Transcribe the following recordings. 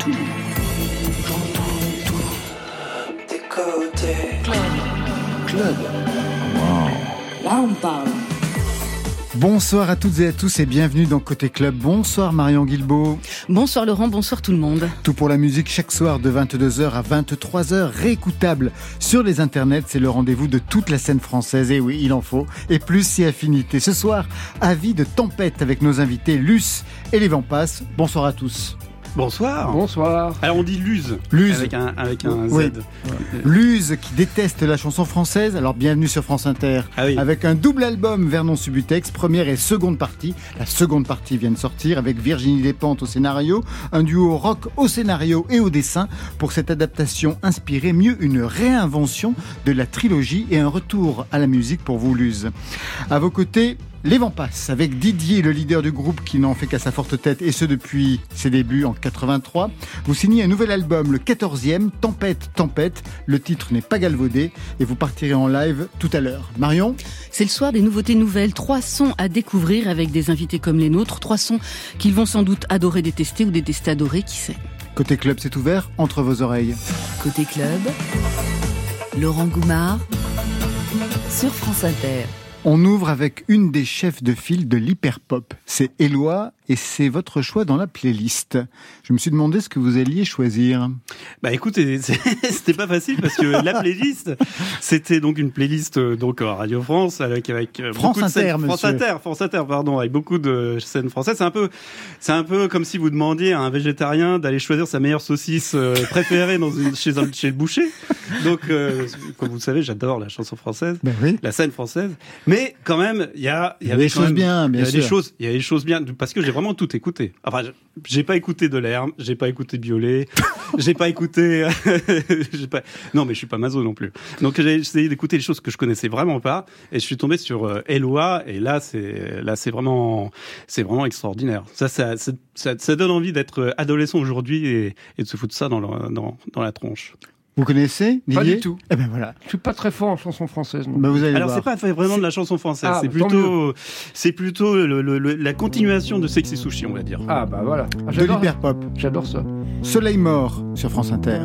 tout. J'entends tout. Des côtés. Club. Club. Là, on parle. Bonsoir à toutes et à tous et bienvenue dans Côté Club. Bonsoir Marion Guilbeault. Bonsoir Laurent, bonsoir tout le monde. Tout pour la musique chaque soir de 22h à 23h, réécoutable sur les internets. C'est le rendez-vous de toute la scène française. Et oui, il en faut. Et plus si affinité. Ce soir, avis de tempête avec nos invités Luce et les Vents Passent. Bonsoir à tous. Bonsoir. Bonsoir. Alors on dit Luz. Luz. Avec un, avec un Oui. Z. Luz qui déteste la chanson française, alors bienvenue sur France Inter. Ah oui. Avec un double album Vernon Subutex, première et seconde partie. La seconde partie vient de sortir avec Virginie Despentes au scénario, un duo rock au scénario et au dessin pour cette adaptation inspirée, mieux une réinvention de la trilogie et un retour à la musique pour vous Luz. À vos côtés, les vents passent avec Didier, le leader du groupe qui n'en fait qu'à sa forte tête et ce depuis ses débuts en 83. Vous signez un nouvel album, le 14e, Tempête, Tempête. Le titre n'est pas galvaudé et vous partirez en live tout à l'heure. Marion C'est le soir des nouveautés nouvelles, trois sons à découvrir avec des invités comme les nôtres, trois sons qu'ils vont sans doute adorer détester ou détester adorer, qui sait. Côté club, c'est ouvert entre vos oreilles. Côté club, Laurent Goumard sur France Inter. On ouvre avec une des chefs de file de l'hyperpop. C'est Eloi et c'est votre choix dans la playlist. Je me suis demandé ce que vous alliez choisir. Bah écoutez, c'était pas facile parce que la playlist, c'était donc une playlist euh, donc à Radio France avec avec euh, France beaucoup de Inter, scènes- France. Inter, France Inter, pardon, avec beaucoup de scènes françaises. C'est un peu, c'est un peu comme si vous demandiez à un végétarien d'aller choisir sa meilleure saucisse euh, préférée dans une, chez, un- chez le boucher. Donc, euh, comme vous le savez, j'adore la chanson française. Ben oui. la scène française. Mais quand même, il y a, il Il y a avait des choses bien, bien il y a des choses, il y a des choses bien, parce que j'ai vraiment tout écouté. Enfin, j'ai pas écouté de l'herbe, j'ai pas écouté Biolay, j'ai pas écouté, non, mais je suis pas mazo non plus. Donc j'ai essayé d'écouter des choses que je connaissais vraiment pas, et je suis tombé sur euh, Eloi, et là c'est, là c'est vraiment, c'est vraiment extraordinaire. Ça, ça, ça, donne envie d'être adolescent aujourd'hui et, de se foutre ça dans, dans, dans la tronche. Vous connaissez Pas du tout. Eh ben voilà. Je suis pas très fort en chanson française. non. Ben vous allez Alors c'est pas vraiment de la chanson française, Ah, c'est bah, tant plutôt, c'est plutôt le- le- le- la continuation de Sexy Sushi, on va dire. Ah bah voilà. Ah, de J'adore, l'hyperpop. j'adore ça. Soleil mort sur France Inter.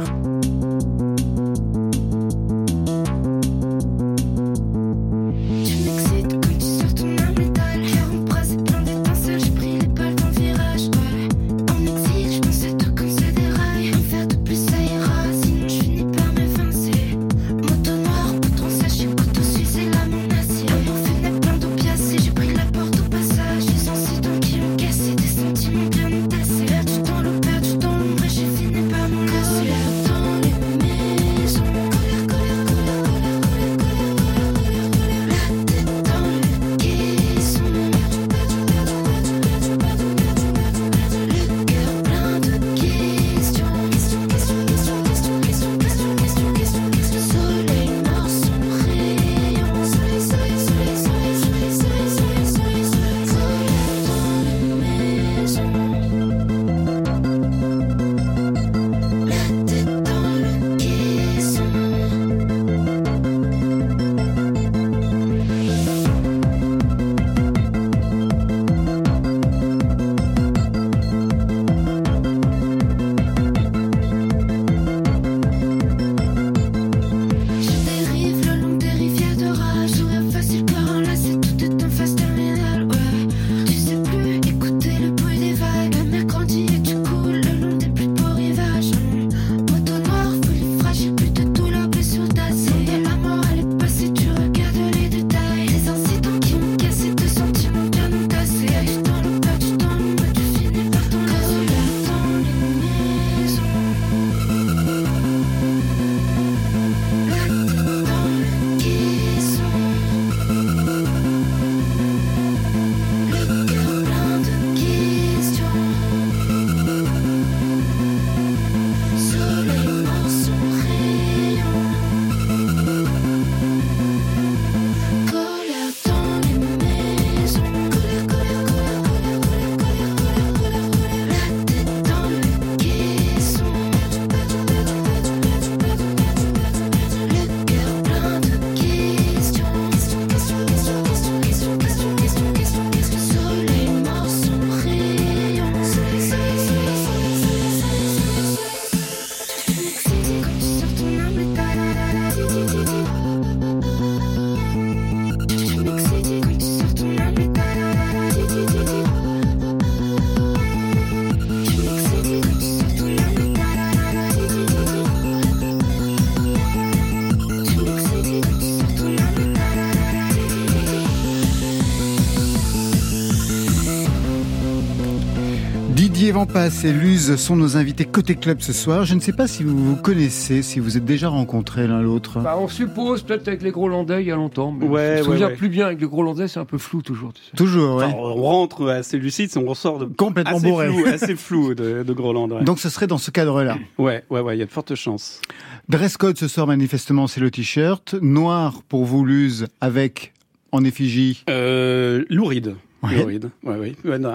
Vampas et Luz sont nos invités côté club ce soir. Je ne sais pas si vous vous connaissez, si vous êtes déjà rencontrés l'un l'autre. Bah, on suppose peut-être avec les Grolandais il y a longtemps, mais Ouais, je me souviens ouais. plus bien avec les Grolandais, c'est un peu flou toujours. Tu sais. Toujours. Enfin, on rentre assez lucide, on ressort de Complètement assez bourré. flou, assez flou de, de Groland. Ouais. Donc ce serait dans ce cadre-là. ouais, ouais, ouais, il y a de fortes chances. Dress code ce soir manifestement c'est le t-shirt. Noir pour vous Luz avec en effigie Euh, Louride. Ouais. Louride. Ouais,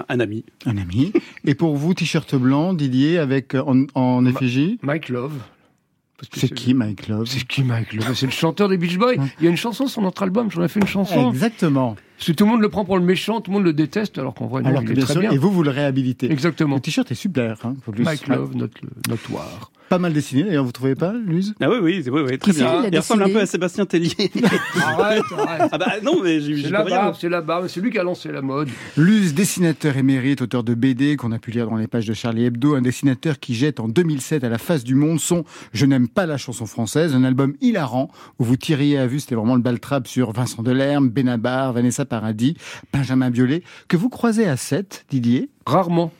un ami. un ami. Et pour vous t-shirt blanc Didier avec en, en effigie? Mike Love. C'est qui Mike Love? C'est qui Mike Love? C'est le chanteur des Beach Boys. Il y a une chanson sur notre album, j'en ai fait une chanson. Exactement. Parce que tout le monde le prend pour le méchant, tout le monde le déteste, alors qu'en vrai, non, Alors il que est bien très sûr, bien. et vous vous le réhabilitez. Exactement. Le t-shirt est super. Hein, Mike. Love, notre, notoire. Pas mal dessiné d'ailleurs, vous trouvez pas, Luz Ah oui, oui, oui, oui très bien. Il ressemble un peu à Sébastien Tellier. arrête, arrête. ah bah non, mais j'ai la barbe, c'est la barbe, c'est lui qui a lancé la mode. Luz, dessinateur émérite, auteur de BD qu'on a pu lire dans les pages de Charlie Hebdo, un dessinateur qui jette en 2007 à la face du monde son Je n'aime pas la chanson française, un album hilarant où vous tiriez à vue, c'était vraiment le baltrap sur Vincent Delerme, Benabar, Vanessa Paradis, Benjamin Biolay, que vous croisez à 7, Didier? Rarement.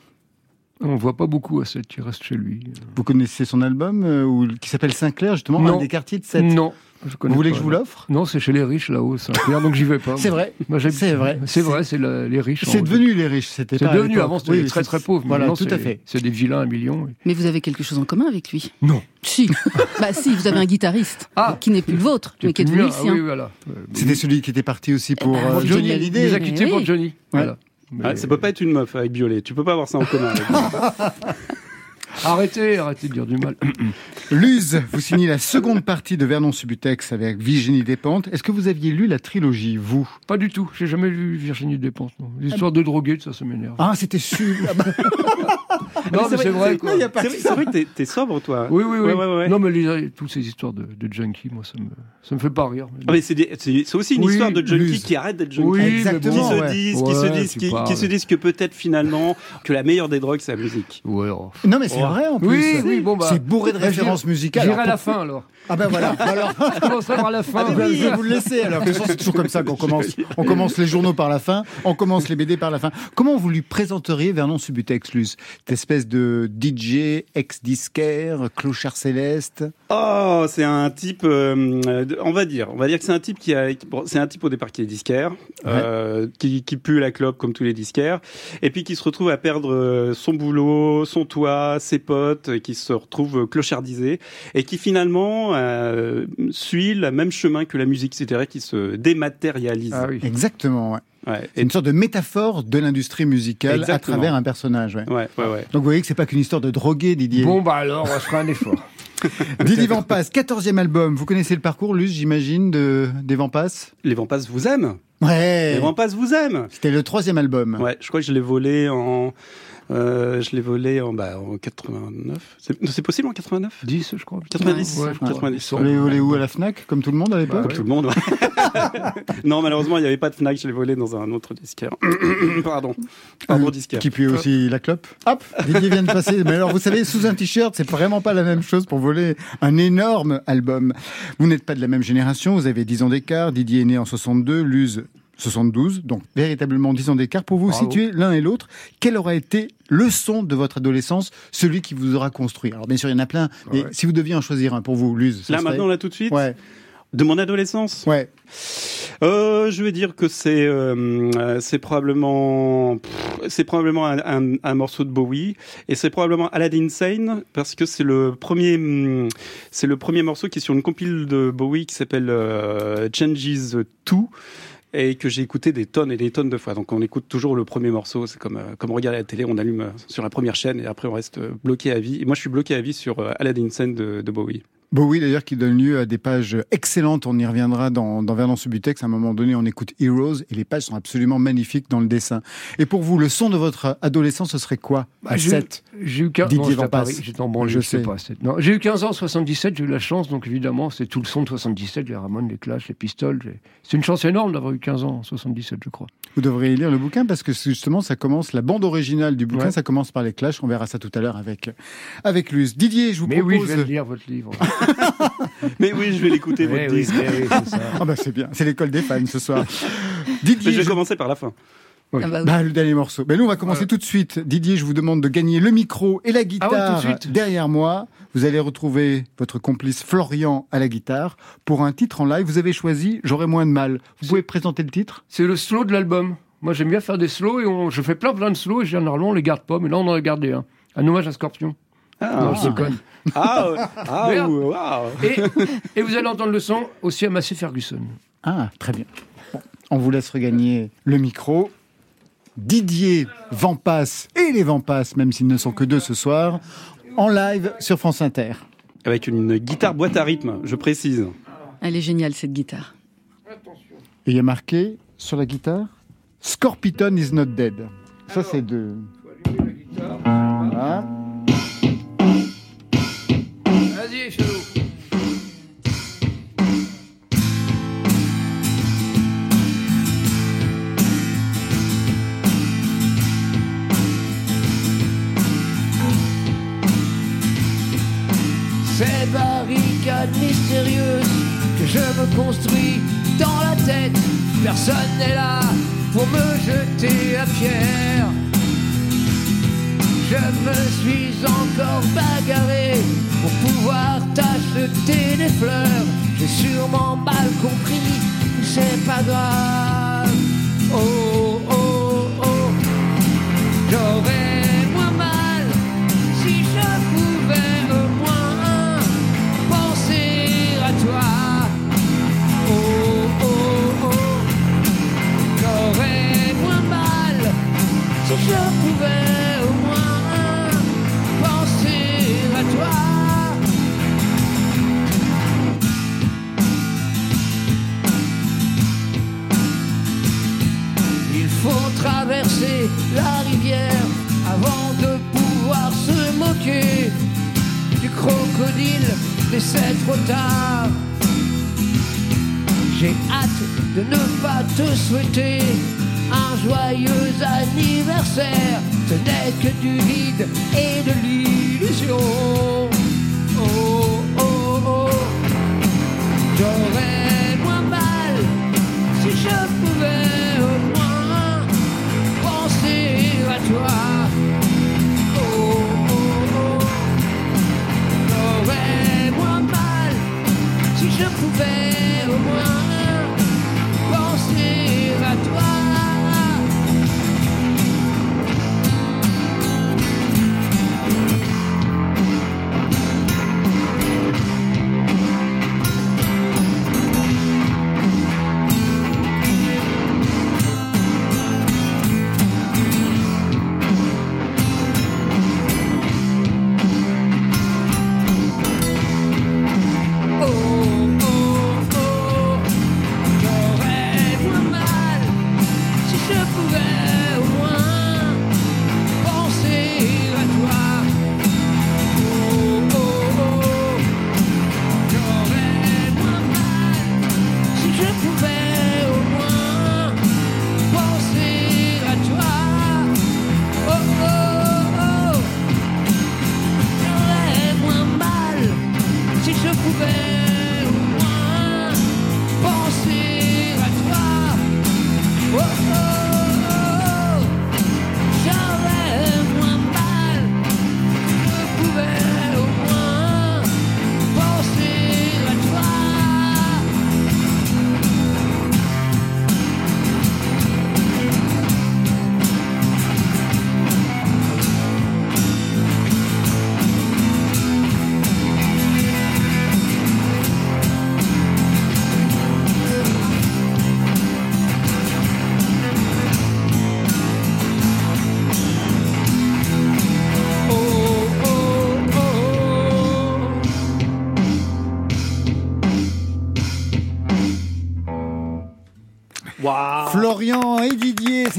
On ne voit pas beaucoup à cette, il reste chez lui. Vous connaissez son album euh, ou- qui s'appelle Saint-Clair, justement, Non. un des quartiers de 7. Non. Je connais Vous voulez pas, que je vous l'offre? Non, c'est chez les riches là-haut, Saint-Clair, donc j'y vais pas. C'est vrai. C'est vrai. C'est vrai, c'est les riches. C'est devenu les riches, c'était C'est devenu, avant c'était Oui, les très très pauvres. Voilà, tout à c'est- fait. C'est des vilains à millions. Mais vous avez quelque chose en commun avec lui? Non. Si. bah si, vous avez un guitariste Ah. qui n'est plus le vôtre, mais qui est devenu le sien. oui, voilà. Euh, C'était celui qui était parti aussi pour Eh Johnny Il a quittés oui. pour Johnny. Voilà. Mais- Ah, ça peut pas être une meuf avec Violet. Tu peux pas avoir ça en commun. avec. Arrêtez, arrêtez de dire du mal. Luz, vous signez la seconde partie de Vernon Subutex avec Virginie Despentes. Est-ce que vous aviez lu la trilogie, vous? Pas du tout. J'ai jamais vu Virginie Despentes. L'histoire de droguer, ça, ça m'énerve. Ah, c'était sûr. Non, mais c'est vrai. C'est vrai, ça. c'est vrai que t'es- sobre, toi. Oui, oui, oui. Ouais, ouais, ouais. Non, mais les, toutes ces histoires de, de junkies, moi, ça me, ça me fait pas rire. Ah, mais c'est aussi une Oui, histoire de junkies Luz. qui arrêtent d'être junkies. Oui, Exactement, qui se ouais. disent, qui se disent, tu qui, parles. qui se disent que peut-être finalement que la meilleure des drogues c'est la musique. Ouais, oh. Non, mais c'est Vrai en plus. Oui, oui, bon, bah. C'est bourré de Bah, références musicales. J'irai à la fin, alors. Ah ben voilà. Alors, Je commencerai par la fin. ah ben, je vais vous le laisser. Alors, c'est toujours comme ça qu'on commence. On commence les journaux par la fin, on commence les BD par la fin. Comment vous lui présenteriez Vernon Subutex, Luz Cette espèce de DJ, ex-disquaire, clochard céleste Oh, c'est un type, euh, on va dire, on va dire que c'est un type qui a, c'est un type au départ qui est disquaire, euh, qui, qui pue la clope comme tous les disquaires, et puis qui se retrouve à perdre euh, son boulot, son toit, ses potes, et qui se retrouve clochardisé, et qui finalement euh, suit le même chemin que la musique, c'est-à-dire qui se dématérialise. Ah oui. Exactement, ouais. Ouais, C'est une sorte de métaphore de l'industrie musicale à travers un personnage. ouais. ouais, ouais, ouais. Donc vous voyez que c'est pas qu'une histoire de droguer, Didier. Bon, bah alors, on fera un effort. Didier Vampas, 14e album. Vous connaissez le parcours, Luz, j'imagine, de, des Vampas Les Vampas vous aiment. Ouais. Les Vampas vous aiment. C'était le troisième album. Ouais, je crois que je l'ai volé en, euh, je l'ai volé en, bah, en 89. C'est c'est possible en 89 10, je crois. 90, Ouais, je crois. 90. Vous l'avez volé où à la Fnac, comme tout le monde à l'époque? Bah, Comme tout le monde. ouais. non, malheureusement, il n'y avait pas de Fnac. Je l'ai volé dans un autre disquaire. Pardon. Pardon, disquaire. Qui pue aussi la clope. Hop, Didier vient de passer. Mais alors, vous savez, sous un t-shirt, c'est vraiment pas la même chose pour voler un énorme album. Vous n'êtes pas de la même génération, vous avez 10 ans d'écart. Didier est né en 62, Luz 72, donc véritablement 10 ans d'écart. Pour vous Bravo. situer l'un et l'autre, quel aura été le son de votre adolescence, celui qui vous aura construit? Alors bien sûr, il y en a plein, mais Ouais. si vous deviez en choisir un pour vous, Luz, ça Là, serait- maintenant, là, tout de suite. Ouais, De mon adolescence? ouais. Euh, je vais dire que c'est, euh, euh, c'est probablement, c'est probablement un, un- un morceau de Bowie et c'est probablement Aladdin Sane parce que c'est le premier, c'est le premier morceau qui est sur une compile de Bowie qui s'appelle euh, Changes 2 et que j'ai écouté des tonnes et des tonnes de fois. Donc on écoute toujours le premier morceau, c'est comme euh, comme regarder la télé, on allume euh, sur la première chaîne et après on reste euh, bloqué à vie. Et moi je suis bloqué à vie sur Aladdin de, de Bowie. Bowie d'ailleurs qui donne lieu à des pages excellentes, on y reviendra dans, dans Vernon Subutex, à un moment donné on écoute Heroes et les pages sont absolument magnifiques dans le dessin. Et pour vous, le son de votre adolescence, ce serait quoi? Bah, À j'ai- 7 J'ai eu 15 Didier non, j'étais en banlieue, Je je sais sais. pas. j'ai eu 15 ans en 77, j'ai eu la chance, donc évidemment, c'est tout le son de 77, les Ramones, les Clash, les Pistols. C'est une chance énorme d'avoir eu 15 ans en 77, je crois. Vous devriez lire le bouquin parce que justement ça commence, la bande originale du bouquin, Ouais. ça commence par les clashs, on verra ça tout à l'heure avec, avec Luz. Didier, je vous Mais oui, propose... je vais lire, votre livre. Mais oui, je vais l'écouter Oui, votre oui, disque. oui, oui, c'est ça. Ah bah c'est bien, c'est l'école des fans ce soir. Mais Didier, je vais je- commencer par la fin. Oui. Ah bah oui. Bah, le dernier morceau. Ben nous, on va commencer Voilà. tout de suite. Didier, je vous demande de gagner le micro et la guitare Ah ouais, tout de suite. derrière moi. Vous allez retrouver votre complice Florian à la guitare pour un titre en live. Vous avez choisi J'aurai moins de mal. Vous pouvez présenter le titre? C'est le slow de l'album. Moi, j'aime bien faire des slows et on- je fais plein plein de slows et généralement, on les garde pas. Mais là, on en a gardé un. Un hommage à Scorpion. Ah, Non, je déconne. ah, ah, ouais, waouh. Et, et vous allez entendre le son aussi à Massey Ferguson. Ah, très bien. Bon, on vous laisse regagner le micro. Didier Vampas et les Vampas, même s'ils ne sont que deux ce soir, en live sur France Inter. Avec une guitare boîte à rythme, je précise. Elle est géniale cette guitare. Et il y a marqué sur la guitare Scorpiton is not dead. Ça, c'est de. Voilà. Vas-y, chelou. Ces barricades mystérieuses que je me construis dans la tête, personne n'est là pour me jeter à pierre. Je me suis encore bagarré pour pouvoir t'acheter des fleurs. J'ai sûrement mal compris, c'est pas grave.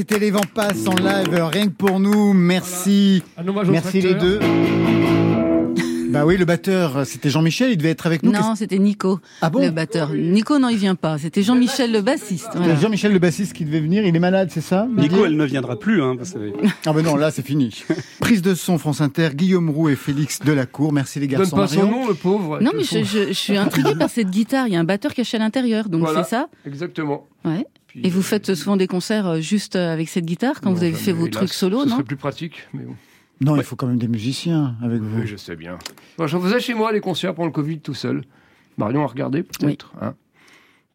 C'était les Vampas en live, rien que pour nous. Merci. Merci les deux. Bah oui, le batteur, c'était Jean-Michel, il devait être avec nous. Non, c'était Nico, Ah bon le batteur. Nico, non, il vient pas. C'était Jean-Michel, le bassiste. Voilà. Jean-Michel le bassiste qui devait venir, il est malade, c'est ça Nico, elle ne viendra plus, hein, vous savez. Ah ben non, là c'est fini. Prise de son France Inter, Guillaume Roux et Félix Delacour. Merci les Donne garçons. pas son nom, le pauvre. Non, mais je, son. je- je suis intriguée par cette guitare. Il y a un batteur caché à l'intérieur, donc Voilà. c'est ça? Exactement. Ouais. Puis, Et vous faites souvent des concerts euh, juste euh, avec cette guitare quand non, vous avez fait vos hélas. trucs solo, Ce non serait plus pratique, mais bon. Non, Ouais. il faut quand même des musiciens avec vous. Oui, je sais bien. Bon, J'en faisais chez moi les concerts pendant le Covid tout seul. Marion a regardé, peut-être. hein.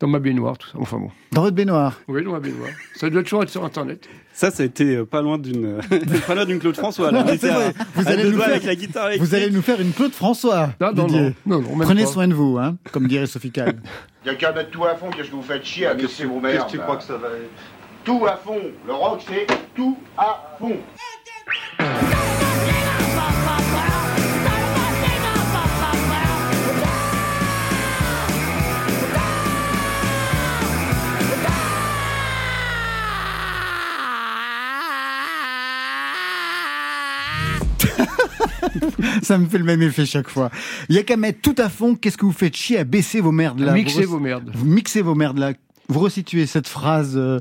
Dans ma baignoire, tout ça. Enfin bon. Dans votre baignoire. Oui, dans ma baignoire. Ça doit toujours être sur Internet. Ça, ça a été euh, pas loin d'une, pas loin d'une Claude François. Là. À, Vous à allez nous faire- avec la guitare Vous allez nous faire une Claude François. Non, Didier. non, non, Prenez pas. soin de vous, hein, comme dirait Sophie Kahn. Qu'à mettre tout à fond, qu'est-ce que vous faites chier à baisser vos merdes là ça va Tout à fond Le rock, c'est tout à fond Ça me fait le même effet chaque fois. Il y a qu'à mettre tout à fond. Qu'est-ce que vous faites chier à baisser vos merdes là? Mixez vous, vos merdes. Vous mixez vos merdes là. Vous resituez cette phrase, euh,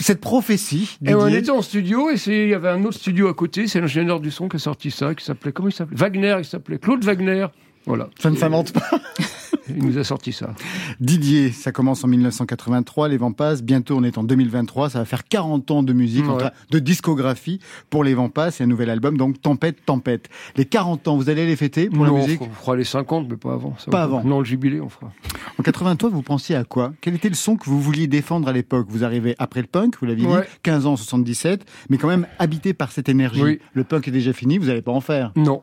cette prophétie. Et on était en studio et il y avait un autre studio à côté. C'est l'ingénieur du son qui a sorti ça, qui s'appelait comment il s'appelait? Wagner. Il s'appelait Claude Wagner. Voilà. Ça ne s'invente pas. Il nous a sorti ça. Didier, ça commence en 1983, les vents passent. Bientôt, on est en 2023. Ça va faire 40 ans de musique, Ouais. enfin, de discographie pour les vents passent. Et un nouvel album, donc Tempête, Tempête. Les 40 ans, vous allez les fêter pour non, la musique on fera les 50, mais pas avant. Ça Pas va avant. Non, le jubilé, on fera. En 83, vous pensiez à quoi? Quel était le son que vous vouliez défendre à l'époque? Vous arrivez après le punk, vous l'aviez Ouais. dit, 15 ans, 77, mais quand même habité par cette énergie. Oui. Le punk est déjà fini, vous n'allez pas en faire. Non.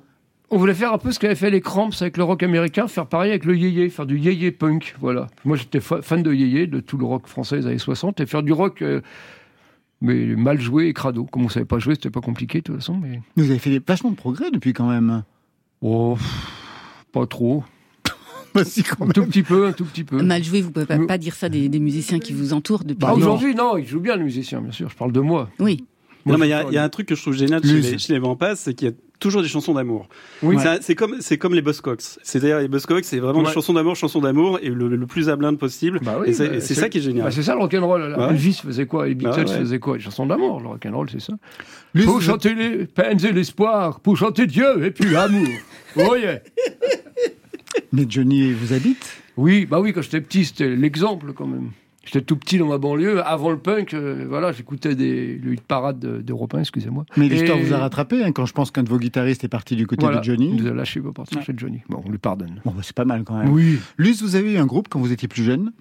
On voulait faire un peu ce qu'avaient fait les Cramps avec le rock américain, faire pareil avec le yéyé, faire du yéyé punk. Voilà. Moi, j'étais fa- fan de yéyé, de tout le rock français des années 60, et faire du rock, euh, mais mal joué et crado. Comme on savait pas jouer, c'était pas compliqué de toute façon, mais. Vous avez fait des- vachement de progrès depuis quand même. Oh, pas trop. Bah, si, quand Un tout petit peu, un tout petit peu. Mal joué, vous pouvez pas, Mais- pas dire ça des, des musiciens qui vous entourent depuis. Ah, des- aujourd'hui, non, ils jouent bien, les musiciens, bien sûr. Je parle de moi. Oui. Moi, Non, mais il y, a- y un truc que je trouve génial chez les, chez les Passent, c'est qu'il y a toujours des chansons d'amour. Oui. C'est comme, c'est comme les Buzzcocks. C'est-à-dire, les Buzzcocks, c'est vraiment des Ouais. chansons d'amour, chansons d'amour, et le, le plus à blinde possible. Bah oui, et c'est bah, c'est ça qui est génial. Bah, c'est ça le rock'n'roll. Ouais. Elvis faisait quoi Les Beatles ouais. faisaient quoi? Les chansons d'amour, le rock'n'roll, c'est ça. Luz, Pour chanter les peines et l'espoir, pour chanter Dieu et puis l'amour. Oh yeah. Mais Johnny vous habite? Oui, bah oui, quand j'étais petit, c'était l'exemple quand même. J'étais tout petit dans ma banlieue. Avant le punk, euh, voilà, j'écoutais des, le hit parade de- d'Europe 1, excusez-moi. Mais l'histoire Et- vous a rattrapé hein, quand je pense qu'un de vos guitaristes est parti du côté Voilà, de Johnny. Il nous a lâché pour partir chez Johnny. Bon, on lui pardonne. Bon, bah, c'est pas mal quand même. Oui. Luz, vous avez eu un groupe quand vous étiez plus jeune?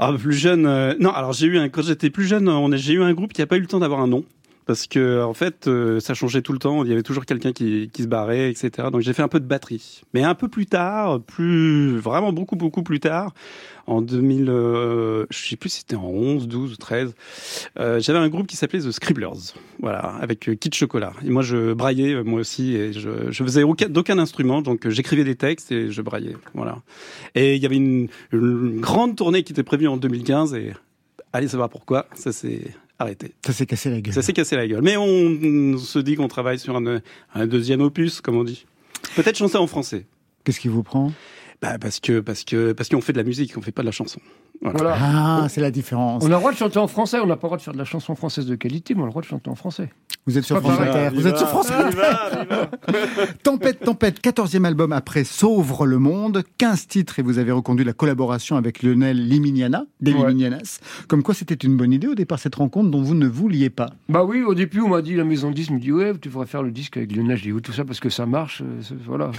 Ah, plus jeune. euh, Non, alors j'ai eu un, quand j'étais plus jeune, on a- j'ai eu un groupe qui a pas eu le temps d'avoir un nom. Parce que, en fait, euh, ça changeait tout le temps. Il y avait toujours quelqu'un qui, se barrait, etc. Donc j'ai fait un peu de batterie. Mais un peu plus tard, plus, vraiment beaucoup, beaucoup plus tard, en 2000, euh, je sais plus si c'était en 11, 12 ou 13, euh, j'avais un groupe qui s'appelait The Scribblers. Voilà, avec euh, Kid Chocolat. Et moi, je braillais, moi aussi, et je, je faisais aucun, d'aucun instrument. Donc j'écrivais des textes et je braillais. Voilà. Et il y avait une, une grande tournée qui était prévue en 2015 et allez savoir pourquoi, ça s'est arrêté. Ça s'est cassé la gueule. Ça s'est cassé la gueule. Mais on, on se dit qu'on travaille sur un, un deuxième opus, comme on dit. Peut-être chanter en français. Qu'est-ce qui vous prend? Bah parce que parce que parce qu'on fait de la musique, on fait pas de la chanson. Voilà. Voilà. Ah, c'est la différence. On a le droit de chanter en français, on n'a pas le droit de faire de la chanson française de qualité, mais on a le droit de chanter en français. Vous êtes sur France. Inter. Vous êtes sur France Inter. Tempête, Tempête, 14e album après Sauvre le monde, 15 titres et vous avez reconduit la collaboration avec Lionel Liminiana, des Ouais. Liminianas. Comme quoi c'était une bonne idée au départ cette rencontre dont vous ne vouliez pas. Bah oui, au début, on m'a dit, la maison de disques me dit, ouais, tu devrais faire le disque avec Lionel. Je dis, oui, tout ça parce que ça marche, euh, voilà.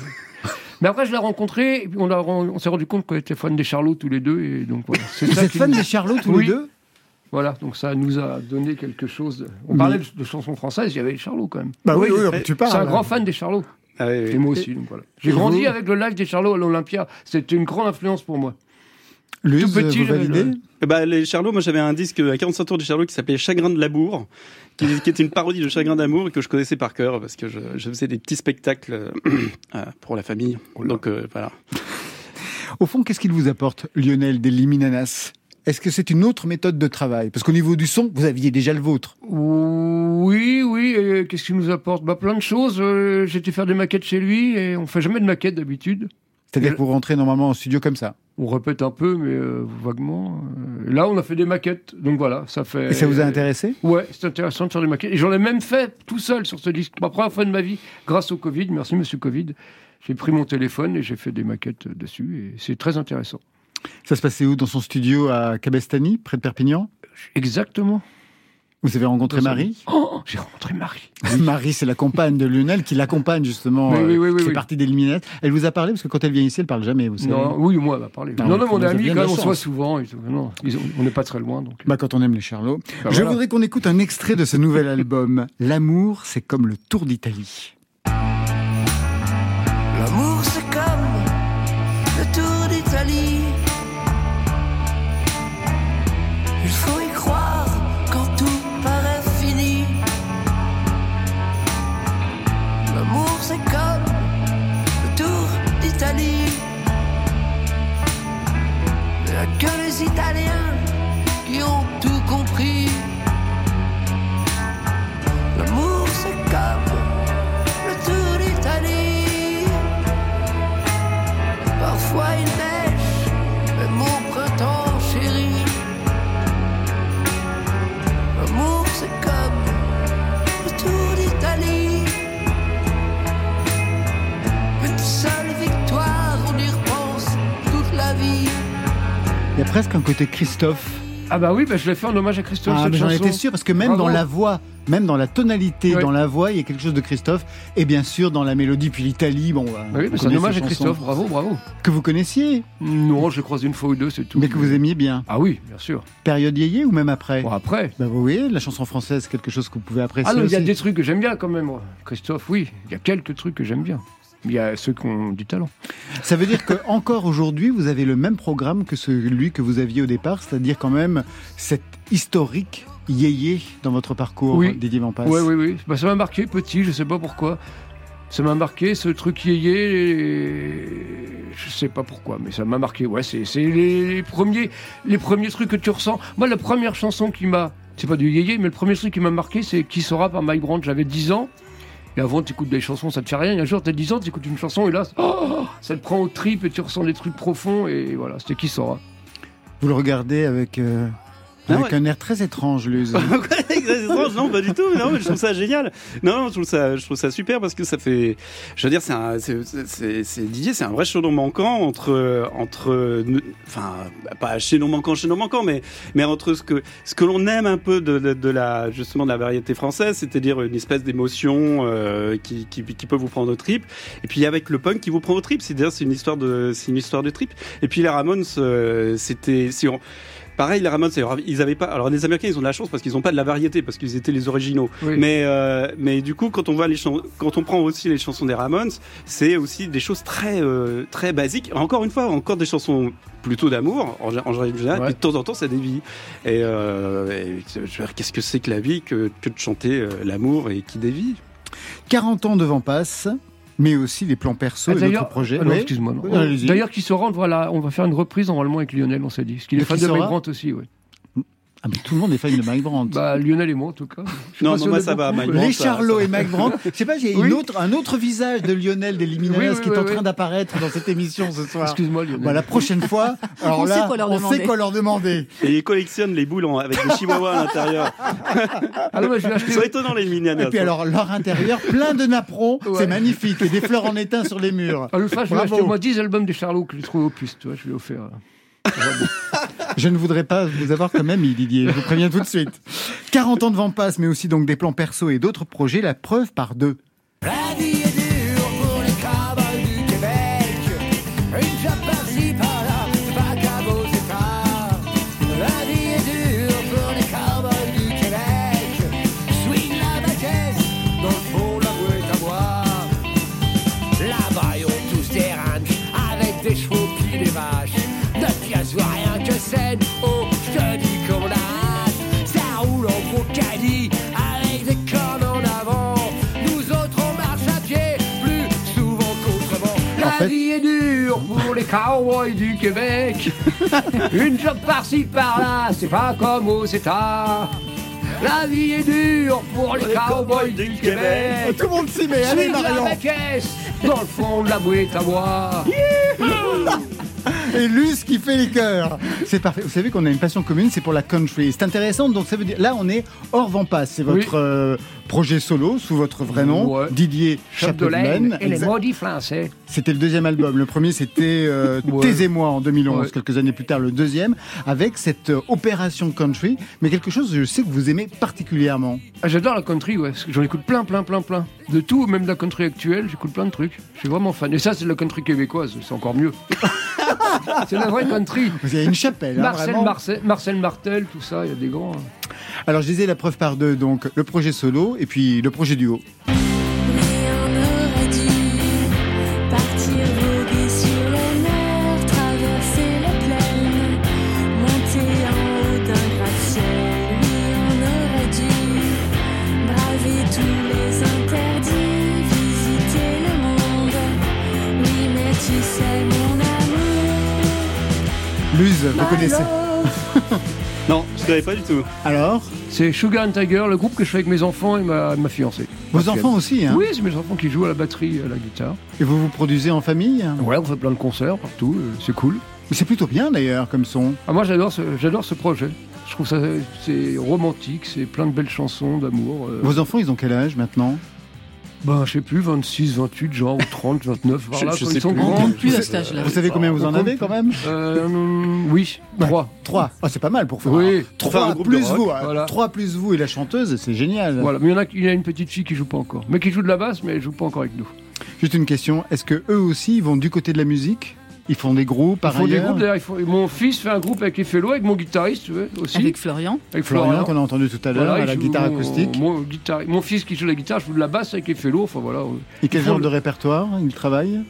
Mais après, je l'ai rencontré, et puis on, a ren- on s'est rendu compte qu'on était fans des Charlots tous les deux, et donc voilà. C'est Vous ça êtes qui fan nous- des Charlots tous Oui. les deux? Voilà, donc ça nous a donné quelque chose. de- On Mais- parlait de, de chansons françaises, il y avait les Charlots quand même. Bah oui, tu parles. C'est un grand fan des Charlots. Ah oui, oui. Et moi aussi, donc voilà. J'ai grandi avec le live des Charlots à l'Olympia. C'était une grande influence pour moi. Luz, tout petit, vous le- Eh ben, les Charlots, moi j'avais un disque à 45 tours des Charlots qui s'appelait Chagrin de l'amour, qui, qui était une parodie de Chagrin d'amour et que je connaissais par cœur parce que je, je faisais des petits spectacles euh, euh, pour la famille. Donc euh, voilà. Au fond, qu'est-ce qu'il vous apporte, Lionel des Liminanas? Est-ce que c'est une autre méthode de travail? Parce qu'au niveau du son, vous aviez déjà le vôtre. Oui, oui. et Qu'est-ce qu'il nous apporte? Bah, Plein de choses. Euh, J'étais faire des maquettes chez lui et on fait jamais de maquettes d'habitude. C'est-à-dire que vous rentrez normalement en studio comme ça. On répète un peu, mais euh, vaguement. Euh, Là, on a fait des maquettes. Donc voilà, ça fait. Et ça vous a intéressé? Ouais, c'est intéressant de faire des maquettes. Et j'en ai même fait tout seul sur ce disque. Ma première fois de ma vie, grâce au Covid. Merci, monsieur Covid. J'ai pris mon téléphone et j'ai fait des maquettes dessus. Et c'est très intéressant. Ça se passait où? Dans son studio à Cabestany, près de Perpignan? Exactement. Vous avez rencontré Marie Oh, j'ai rencontré Marie. Marie, c'est la compagne de Lionel qui l'accompagne justement, Oui, oui, euh, oui, oui, qui fait oui. partie des Luminettes. Elle vous a parlé parce que quand elle vient ici, elle parle jamais, vous savez. Non, oui, moi, elle va parler. Ah, non, non, mais on vous est avez amis bien quand même, on se voit souvent. et tout. Non, ils ont- on n'est pas très loin. Donc. Bah, quand on aime les Charlots. Bah, Je voilà. voudrais qu'on écoute un extrait de ce nouvel album. L'amour, c'est comme le Tour d'Italie. L'amour c'est Que les Italiens y a presque un côté Christophe. Ah bah oui, bah, je l'ai fait en hommage à Christophe, Ah, j'en étais sûr, parce que même Bravo. dans la voix, même dans la tonalité, dans la voix, il y a quelque chose de Christophe. Et bien sûr, dans la mélodie, puis l'Italie, bon. bah, Bah oui, c'est un hommage à Christophe, bravo, bravo. Que vous connaissiez, Non, je l'ai croisé une fois ou deux, c'est tout. mais que vous aimiez bien. Ah oui, bien sûr. Période yéyé ou même après Bon, après. Bah vous voyez, la chanson française, c'est quelque chose que vous pouvez apprécier Ah non, il y a des trucs que j'aime bien quand même. Christophe, oui, il y a quelques trucs que j'aime bien. Il y a ceux qui ont du talent. Ça veut dire que encore aujourd'hui, vous avez le même programme que celui que vous aviez au départ, c'est-à-dire quand même cette historique yéyé dans votre parcours, Oui. Didier Vampas. Oui, oui, oui. Bah, ça m'a marqué petit, je sais pas pourquoi. Ça m'a marqué ce truc yéyé. Je sais pas pourquoi, mais ça m'a marqué. Ouais, c'est c'est les premiers, les premiers trucs que tu ressens. Moi, la première chanson qui m'a. C'est pas du yéyé, mais le premier truc qui m'a marqué, c'est Qui sera par Mike Brandt. J'avais 10 ans. Et avant, tu écoutes des chansons, ça te fait rien. Un jour, t'as 10 ans, tu écoutes une chanson, et là, oh, ça te prend au trip, et tu ressens des trucs profonds. Et voilà, c'était Qui sera. Vous le regardez avec, euh, avec ouais. un air très étrange, Luz. Étrange, non, pas du tout. Non, mais je trouve ça génial. Non, non, je trouve ça, je trouve ça super parce que ça fait. Je veux dire, c'est un, c'est, c'est, c'est- Didier, c'est un vrai chaînon manquant entre, entre, enfin, pas chaînon manquant, chaînon manquant, mais, mais entre ce que, ce que l'on aime un peu de, de, de la, justement, de la variété française, c'est-à-dire une espèce d'émotion euh, qui, qui, qui peut vous prendre au trip, et puis avec le punk qui vous prend au trip, c'est-à-dire c'est une histoire de, c'est une histoire de trip. Et puis les Ramones, euh, c'était, si on, Pareil, les Ramones, ils avaient pas. Alors les Américains, ils ont de la chance parce qu'ils ont pas de la variété, parce qu'ils étaient les originaux. Oui. Mais euh, mais du coup, quand on voit les chans- quand on prend aussi les chansons des Ramones, c'est aussi des choses très euh, très basiques. Encore une fois, encore des chansons plutôt d'amour en, gé- en général. Ouais. Puis de temps en temps, ça dévie. Et, euh, et je veux dire, qu'est-ce que c'est que la vie que, que de chanter euh, l'amour et qui dévie? 40 ans devant passe, mais aussi les plans perso Ah, et d'autres projets. ah Oui. excuse-moi. Oui. D'ailleurs, qui sera, voilà, on va faire une reprise normalement avec Lionel, on s'est dit. Parce qu'il est fan de Mike sera Brandt aussi, ouais. Ah, mais tout le monde est fan de Mike Brandt. Bah, Lionel et moi, en tout cas. Je Non, non, si moi, ça va, Mike mais- Brandt. les Charlots et Mike Brandt. Je sais pas, il y a Oui. une autre, un autre visage de Lionel des Liminaires Oui, oui, qui est oui, en train d'apparaître dans cette émission ce soir. Excuse-moi, Lionel. Bah, la prochaine fois, alors On là, sait quoi leur on demander. sait quoi leur demander. Et ils collectionnent les boules avec des chihuahuas à l'intérieur. Ah non, mais je vais Ils acheter. sont étonnants les Minianas. Et puis alors, leur intérieur, plein de napperons, Ouais. c'est magnifique. Et des fleurs en étain sur les murs. À l'autre fois, je vais acheter au moins 10 albums des Charlots que j'ai trouvé au puce, tu vois, je vais offrir. Je ne voudrais pas vous avoir comme ami, Didier, je vous préviens tout de suite. 40 ans de vent passe, mais aussi donc des plans perso et d'autres projets, la preuve par deux. Cowboys du Québec. Une job par-ci par-là, c'est pas comme aux États. La vie est dure pour les cowboys du Québec. Tout le monde s'y met, allez Marion la caisse dans le fond de la boîte à bois. Et Luce qui fait les chœurs. C'est parfait. Vous savez qu'on a une passion commune, c'est pour la country. C'est intéressant. Donc ça veut dire là on est hors Vampas. C'est votre Oui. euh, projet solo sous votre vrai nom, Ouais. Didier Chapdelaine et les maudits français. C'était le deuxième album. Le premier, c'était euh, Ouais. Taisez-moi en 2011. Ouais. Quelques années plus tard, le deuxième, avec cette euh, opération country. Mais quelque chose, je sais que vous aimez particulièrement. Ah, J'adore la country, ouais. J'en écoute plein, plein, plein, plein. De tout, même de la country actuelle, j'écoute plein de trucs. Je suis vraiment fan. Et ça, c'est de la country québécoise, c'est encore mieux. c'est la vraie country. Vous avez une chapelle, hein, Marcel. Marcel, Marcel Martel, tout ça, il y a des grands. hein. Alors, je disais la preuve par deux. Donc, le projet solo et puis le projet duo. Oui, on aurait dû partir voguer sur les mers, traverser les plaines, monter en haut d'un gratte-ciel. Oui, on aurait dû braver tous les interdits, visiter le monde. Oui, mais tu sais, mon amour. Luz, vous connaissez. Non, je savais pas du tout. Alors, C'est Sugar and Tiger, le groupe que je fais avec mes enfants et ma, ma fiancée. vos enfants aussi, hein Oui, c'est mes enfants qui jouent à la batterie, à la guitare. Et vous vous produisez en famille Ouais, on fait plein de concerts partout, euh, c'est cool. Mais C'est plutôt bien d'ailleurs comme son. Ah, moi, j'adore ce, j'adore ce projet. Je trouve ça c'est romantique, c'est plein de belles chansons d'amour. euh. Vos enfants, ils ont quel âge maintenant? Ben, je sais plus, 26, 28, genre, ou 30, 29, par Je- là, je sais ils sont plus. grands. Plus à cet âge-là. Vous savez combien vous en avez quand même? Euh, oui, trois. Trois. Ah, c'est pas mal pour faire. Oui. Pour faire un Trois groupe de plus rock, vous. hein. voilà. Trois plus vous et la chanteuse, c'est génial. Voilà, mais il y en a, il y a une petite fille qui joue pas encore. Mais qui joue de la basse, mais elle joue pas encore avec nous. Juste une question. Est-ce que eux aussi ils vont du côté de la musique? Ils font des groupes Ils par font des ailleurs groupes, d'ailleurs. ils font- Mon fils fait un groupe avec Effello, avec mon guitariste, tu vois, aussi. Avec Florian. avec Florian qu'on a entendu tout à l'heure Voilà, à il la joue guitare mon- acoustique. Mon, guitare- mon fils qui joue la guitare, je joue de la basse avec Effello, enfin voilà. Et quel Ils font genre de répertoire ils travaillent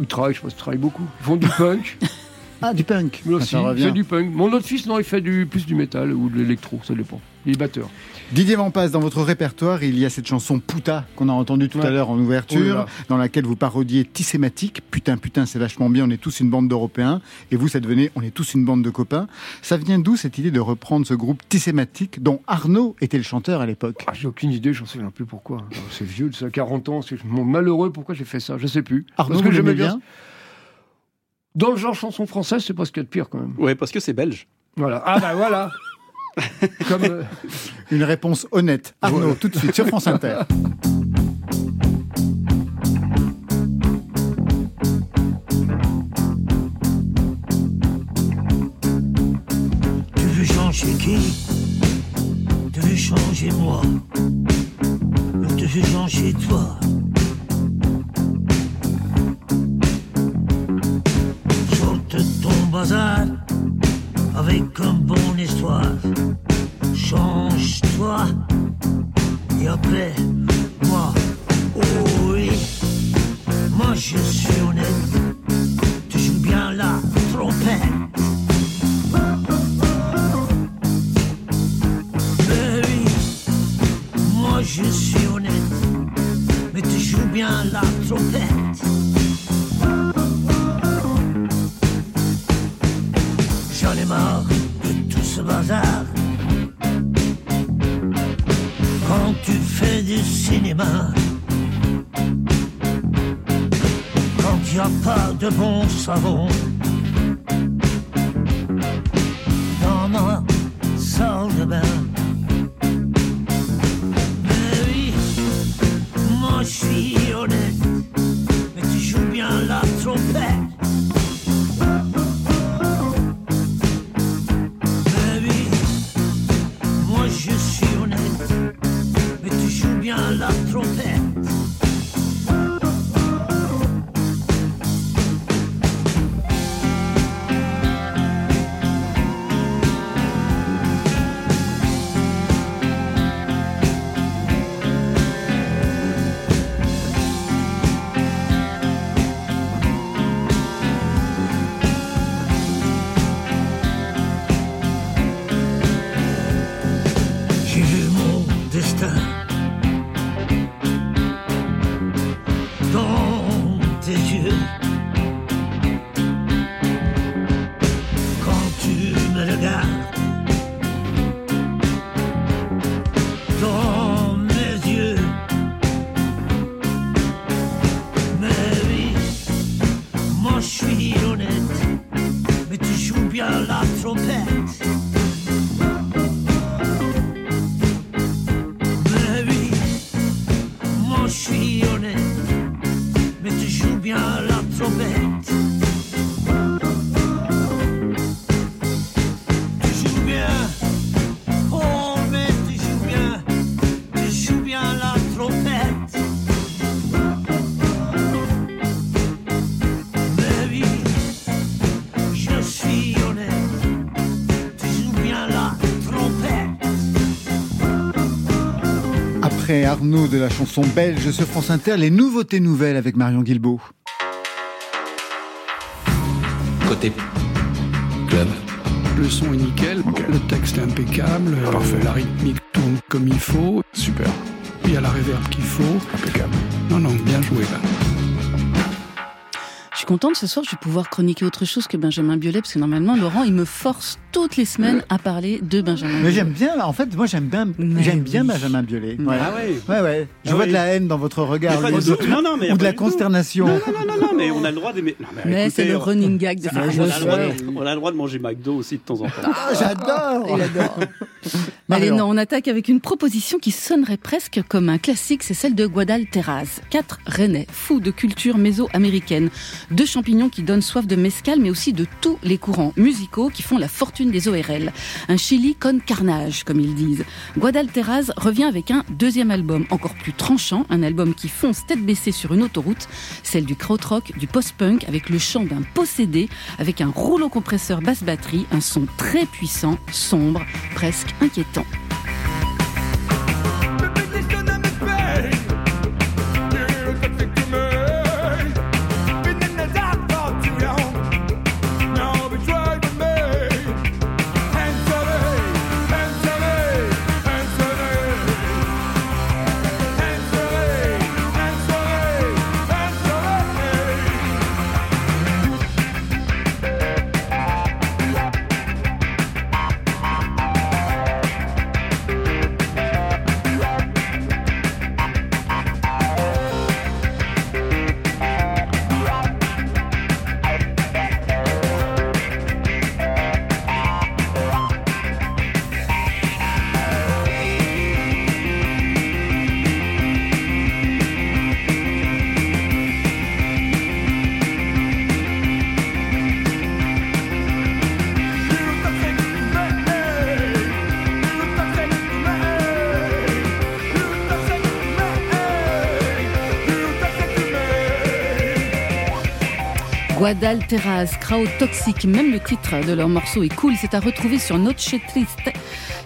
Ils travaillent, je pense qu'ils travaillent beaucoup. Ils font du punk, Ah, du punk. lui Ah, aussi, ça il revient. fait du punk. Mon autre fils, non, il fait du, plus du métal ou de l'électro, ça dépend. Il est batteur. Didier Vampas, dans votre répertoire, il y a cette chanson Puta qu'on a entendue tout à l'heure en ouverture, dans laquelle vous parodiez Tissématique. Putain, putain, c'est vachement bien, on est tous une bande d'Européens. Et vous, ça devenait On est tous une bande de copains. Ça vient d'où cette idée de reprendre ce groupe Tissématique dont Arnaud était le chanteur à l'époque? Ah, j'ai aucune idée, j'en sais plus pourquoi. C'est vieux, ça a 40 ans, c'est mon malheureux, pourquoi j'ai fait ça? Je sais plus. Arnaud, Parce que j'aimais bien? Dans le genre chanson française, c'est pas ce qu'il y a de pire quand même. Ouais, parce que c'est belge. Voilà. Ah bah voilà Comme. euh, Une réponse honnête. Arnaud, Voilà. tout de suite sur France Inter. Tu veux changer qui? Tu veux changer moi? Ou tu veux changer toi? Sorte ton bazar avec une bonne histoire. Change-toi et après moi. Oh oui, moi je suis honnête. Tu joues bien la trompette. Mais oui, moi je suis honnête, mais tu joues bien la trompette. Quand tu fais du cinéma, quand n'y a pas de bon savon, extrait Arnaud de la chanson belge sur France Inter, les nouveautés nouvelles avec Marion Guilbault. Côté club. Le son est nickel, le texte est impeccable, Parfait. la rythmique tourne comme il faut. Super. Il y a la réverb qu'il faut. Impeccable. Non, non, bien joué là. Je suis contente ce soir, je vais pouvoir chroniquer autre chose que Benjamin Biolay, parce que normalement, Laurent, il me force toutes les semaines à parler de Benjamin Mais j'aime bien, en fait, moi j'aime bien, j'aime bien oui. Benjamin Biolay. Ouais. Ah ouais. Ouais, ouais. Je Ah vois oui. de la haine dans votre regard, Mais. Non, non, mais ou de la consternation. Non, non, non, non, non, mais on a le droit d'aimer. Mais c'est le on- running gag de on, cette a le je émission. droit sais. de, on a le droit de manger McDo aussi de temps en temps. Ah, j'adore Il adore. Allez, non, on attaque avec une proposition qui sonnerait presque comme un classique, c'est celle de Guadalteraz. Quatre Rennais, fous de culture méso-américaine. Deux champignons qui donnent soif de mescal, mais aussi de tous les courants musicaux qui font la fortune des ORL. Un Chili con carnage, comme ils disent. Guadalteraz revient avec un deuxième album, encore plus tranchant, un album qui fonce tête baissée sur une autoroute, celle du krautrock, du post-punk, avec le chant d'un possédé, avec un rouleau compresseur basse-batterie, un son très puissant, sombre, presque inquiétant. Guadalteras, Crowd Toxic, même le titre de leur morceau est cool, c'est à retrouver sur Noche Triste.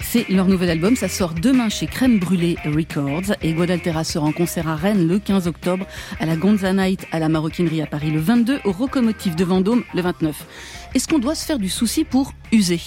C'est leur nouvel album, ça sort demain chez Crème Brûlée Records et Guadalteras sera en concert à Rennes le 15 octobre, à la Gonza Night à la Maroquinerie à Paris le 22, au Rocomotive de Vendôme le 29. Est-ce qu'on doit se faire du souci pour user?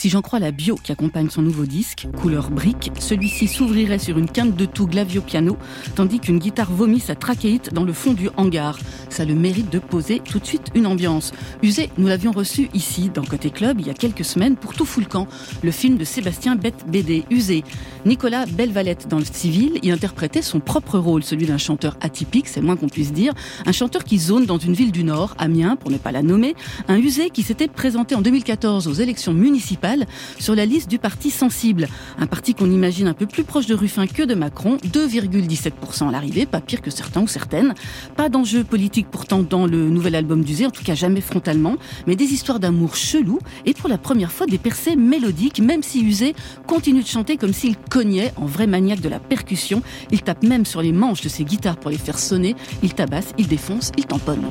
Si j'en crois la bio qui accompagne son nouveau disque, couleur brique, celui-ci s'ouvrirait sur une quinte de tout glavio piano, tandis qu'une guitare vomit sa trachéite dans le fond du hangar. Ça le mérite de poser tout de suite une ambiance. Usé, nous l'avions reçu ici, dans Côté Club, il y a quelques semaines, pour Tout fout le camp, le film de Sébastien Bette BD. Usé. Nicolas Belvalette, dans le civil, y interprétait son propre rôle, celui d'un chanteur atypique, c'est moins qu'on puisse dire. Un chanteur qui zone dans une ville du Nord, Amiens, pour ne pas la nommer. Un usé qui s'était présenté en 2014 aux élections municipales sur la liste du parti Sensible. Un parti qu'on imagine un peu plus proche de Ruffin que de Macron, 2,17% à l'arrivée, pas pire que certains ou certaines. Pas d'enjeu politique pourtant dans le nouvel album d'Uzé, en tout cas jamais frontalement, mais des histoires d'amour chelous et pour la première fois des percées mélodiques, même si Uzé continue de chanter comme s'il cognait en vrai maniaque de la percussion. Il tape même sur les manches de ses guitares pour les faire sonner, il tabasse, il défonce, il tamponne.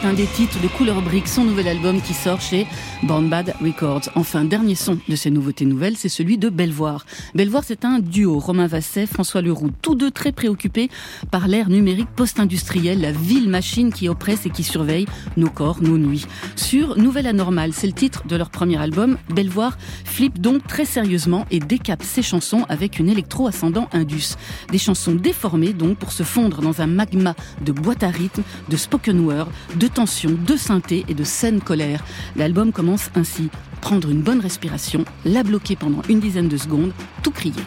C'est un des titres de Couleur Brique, son nouvel album qui sort chez Born Bad Records. Enfin, dernier son de ces nouveautés nouvelles, c'est celui de Belvoir. Belvoir, c'est un duo, Romain Vasset, François Leroux, tous deux très préoccupés par l'ère numérique post-industrielle, la ville machine qui oppresse et qui surveille nos corps, nos nuits. Sur Nouvelle Anormale, c'est le titre de leur premier album, Belvoir flippe donc très sérieusement et décape ses chansons avec une électro ascendant indus. Des chansons déformées donc pour se fondre dans un magma de boîte à rythme de spoken word, de tension, de synthé et de scène colère. Ainsi. Prendre une bonne respiration, la bloquer pendant une dizaine de secondes, tout crier.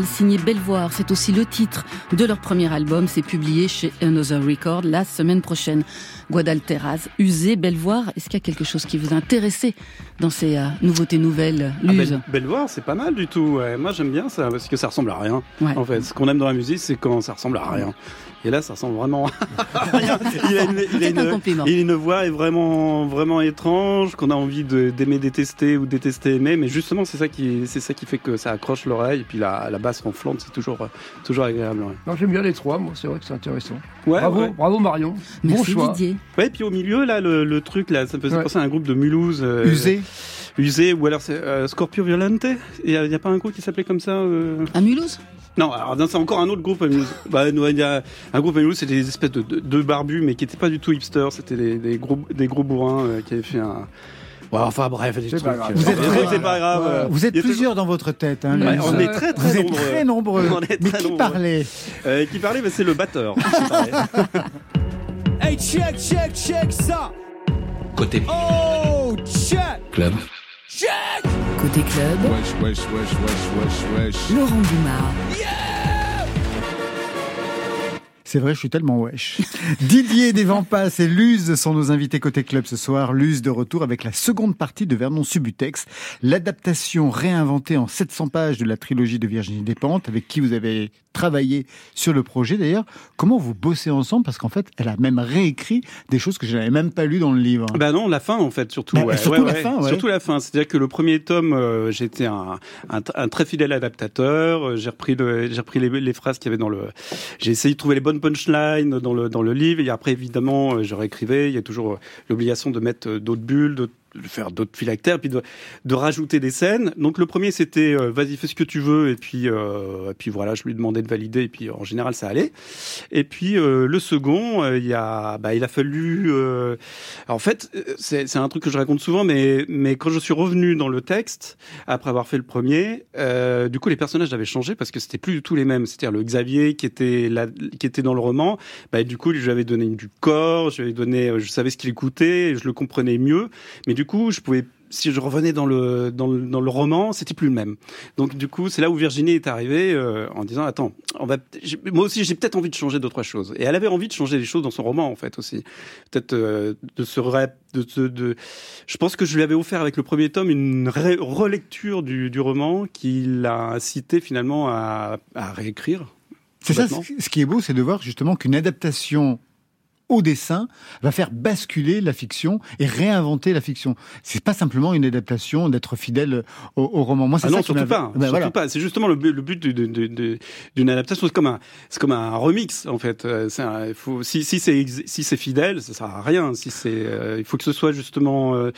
Signée Belvoir, c'est aussi le titre de leur premier album, c'est publié chez Another Record la semaine prochaine. Guadalteras, usé, Belvoir, est-ce qu'il y a quelque chose qui vous a intéressé dans ces euh, nouveautés nouvelles, Ah, Belle- Belvoir, c'est pas mal du tout. ouais. Moi, j'aime bien ça parce que ça ressemble à rien. Ouais. En fait, ce qu'on aime dans la musique, c'est quand ça ressemble à rien. Et là, ça ressemble vraiment à rien. Il a une, il a C'est un une- compliment. il a une voix est vraiment, vraiment étrange, qu'on a envie de- d'aimer détester ou détester aimer. Mais justement, c'est ça qui, c'est ça qui fait que ça accroche l'oreille. Et puis la, la basse ronflante, c'est toujours, toujours agréable. ouais. Non, j'aime bien les trois, moi, c'est vrai que c'est intéressant. Ouais, bravo, ouais. bravo Marion. bon Merci choix. Didier. Ouais, puis au milieu, là, le, le truc, là, ça me faisait Ouais. penser à un groupe de Mulhouse. euh, Usé Usé, ou alors c'est euh, Scorpio Violente. Il y, a il y a pas un groupe qui s'appelait comme ça euh À Mulhouse? Non, alors c'est encore un autre groupe à Mulhouse. bah, non, il y a un groupe à Mulhouse, c'était des espèces de, de, de barbus, mais qui n'étaient pas du tout hipsters. C'était des, des gros, des gros bourrins euh, qui avaient fait un. Ouais, enfin bref, des trucs. pas grave. euh, Vous êtes très- c'est pas grave. Vous êtes plusieurs dans votre tête. Hein, Ouais, on est très, très Vous êtes nombreux. très nombreux. On est Mais très qui nombreux. parlait Euh, qui parlait, bah, c'est le batteur. Hey, check, check, check ça! Côté Oh, check! club. Check! Côté club, Wesh, wesh, wesh, wesh, wesh, wesh. C'est vrai, je suis tellement wesh. Didier Desvampas et Luz sont nos invités côté club ce soir. Luz de retour avec la seconde partie de Vernon Subutex, l'adaptation réinventée en 700 pages de la trilogie de Virginie Despentes, avec qui vous avez travaillé sur le projet. D'ailleurs, comment vous bossez ensemble? Parce qu'en fait, elle a même réécrit des choses que je n'avais même pas lues dans le livre. Bah non, la fin en fait, surtout. Bah, ouais, surtout ouais, la ouais. fin. Surtout la fin. C'est-à-dire que le premier tome, euh, j'étais un, un, un très fidèle adaptateur. Euh, J'ai repris, le, j'ai repris les, les phrases qu'il y avait dans le. J'ai essayé de trouver les bonnes punchlines dans le dans le livre. Et après, évidemment, euh, je réécrivais. Il y a toujours euh, l'obligation de mettre euh, d'autres bulles, d'autres de faire d'autres phylactères, puis de, de rajouter des scènes. Donc le premier c'était euh, vas-y fais ce que tu veux et puis euh, et puis voilà je lui demandais de valider et puis en général ça allait. Et puis euh, le second euh, il a bah, il a fallu euh, en fait c'est c'est un truc que je raconte souvent mais mais quand je suis revenu dans le texte après avoir fait le premier du coup les personnages avaient changé parce que c'était plus du tout les mêmes c'est-à-dire le Xavier qui était là qui était dans le roman bah du coup je lui avais donné du corps je lui avais donné je savais ce qu'il écoutait je le comprenais mieux mais du coup je pouvais si je revenais dans le dans le, dans le roman, c'était plus le même. Donc du coup, c'est là où Virginie est arrivée euh, en disant attends, on va moi aussi j'ai peut-être envie de changer d'autres choses. Et elle avait envie de changer des choses dans son roman en fait aussi. Peut-être euh, de se ré- de, de, de je pense que je lui avais offert avec le premier tome une relecture du, du roman qui l'a incité finalement à, à réécrire. C'est ça, ce qui est beau, c'est de voir justement qu'une adaptation au dessin va faire basculer la fiction et réinventer la fiction. C'est pas simplement une adaptation d'être fidèle au, au roman. Moi, c'est Ah ça non, surtout pas. Ben surtout voilà. pas. C'est justement le, but- le but du- du- du- du- d'une adaptation. C'est comme un, c'est comme un remix en fait. Euh, un- il faut, si, si c'est si c'est fidèle, ça sert à rien. Si c'est, euh, il faut que ce soit justement, euh,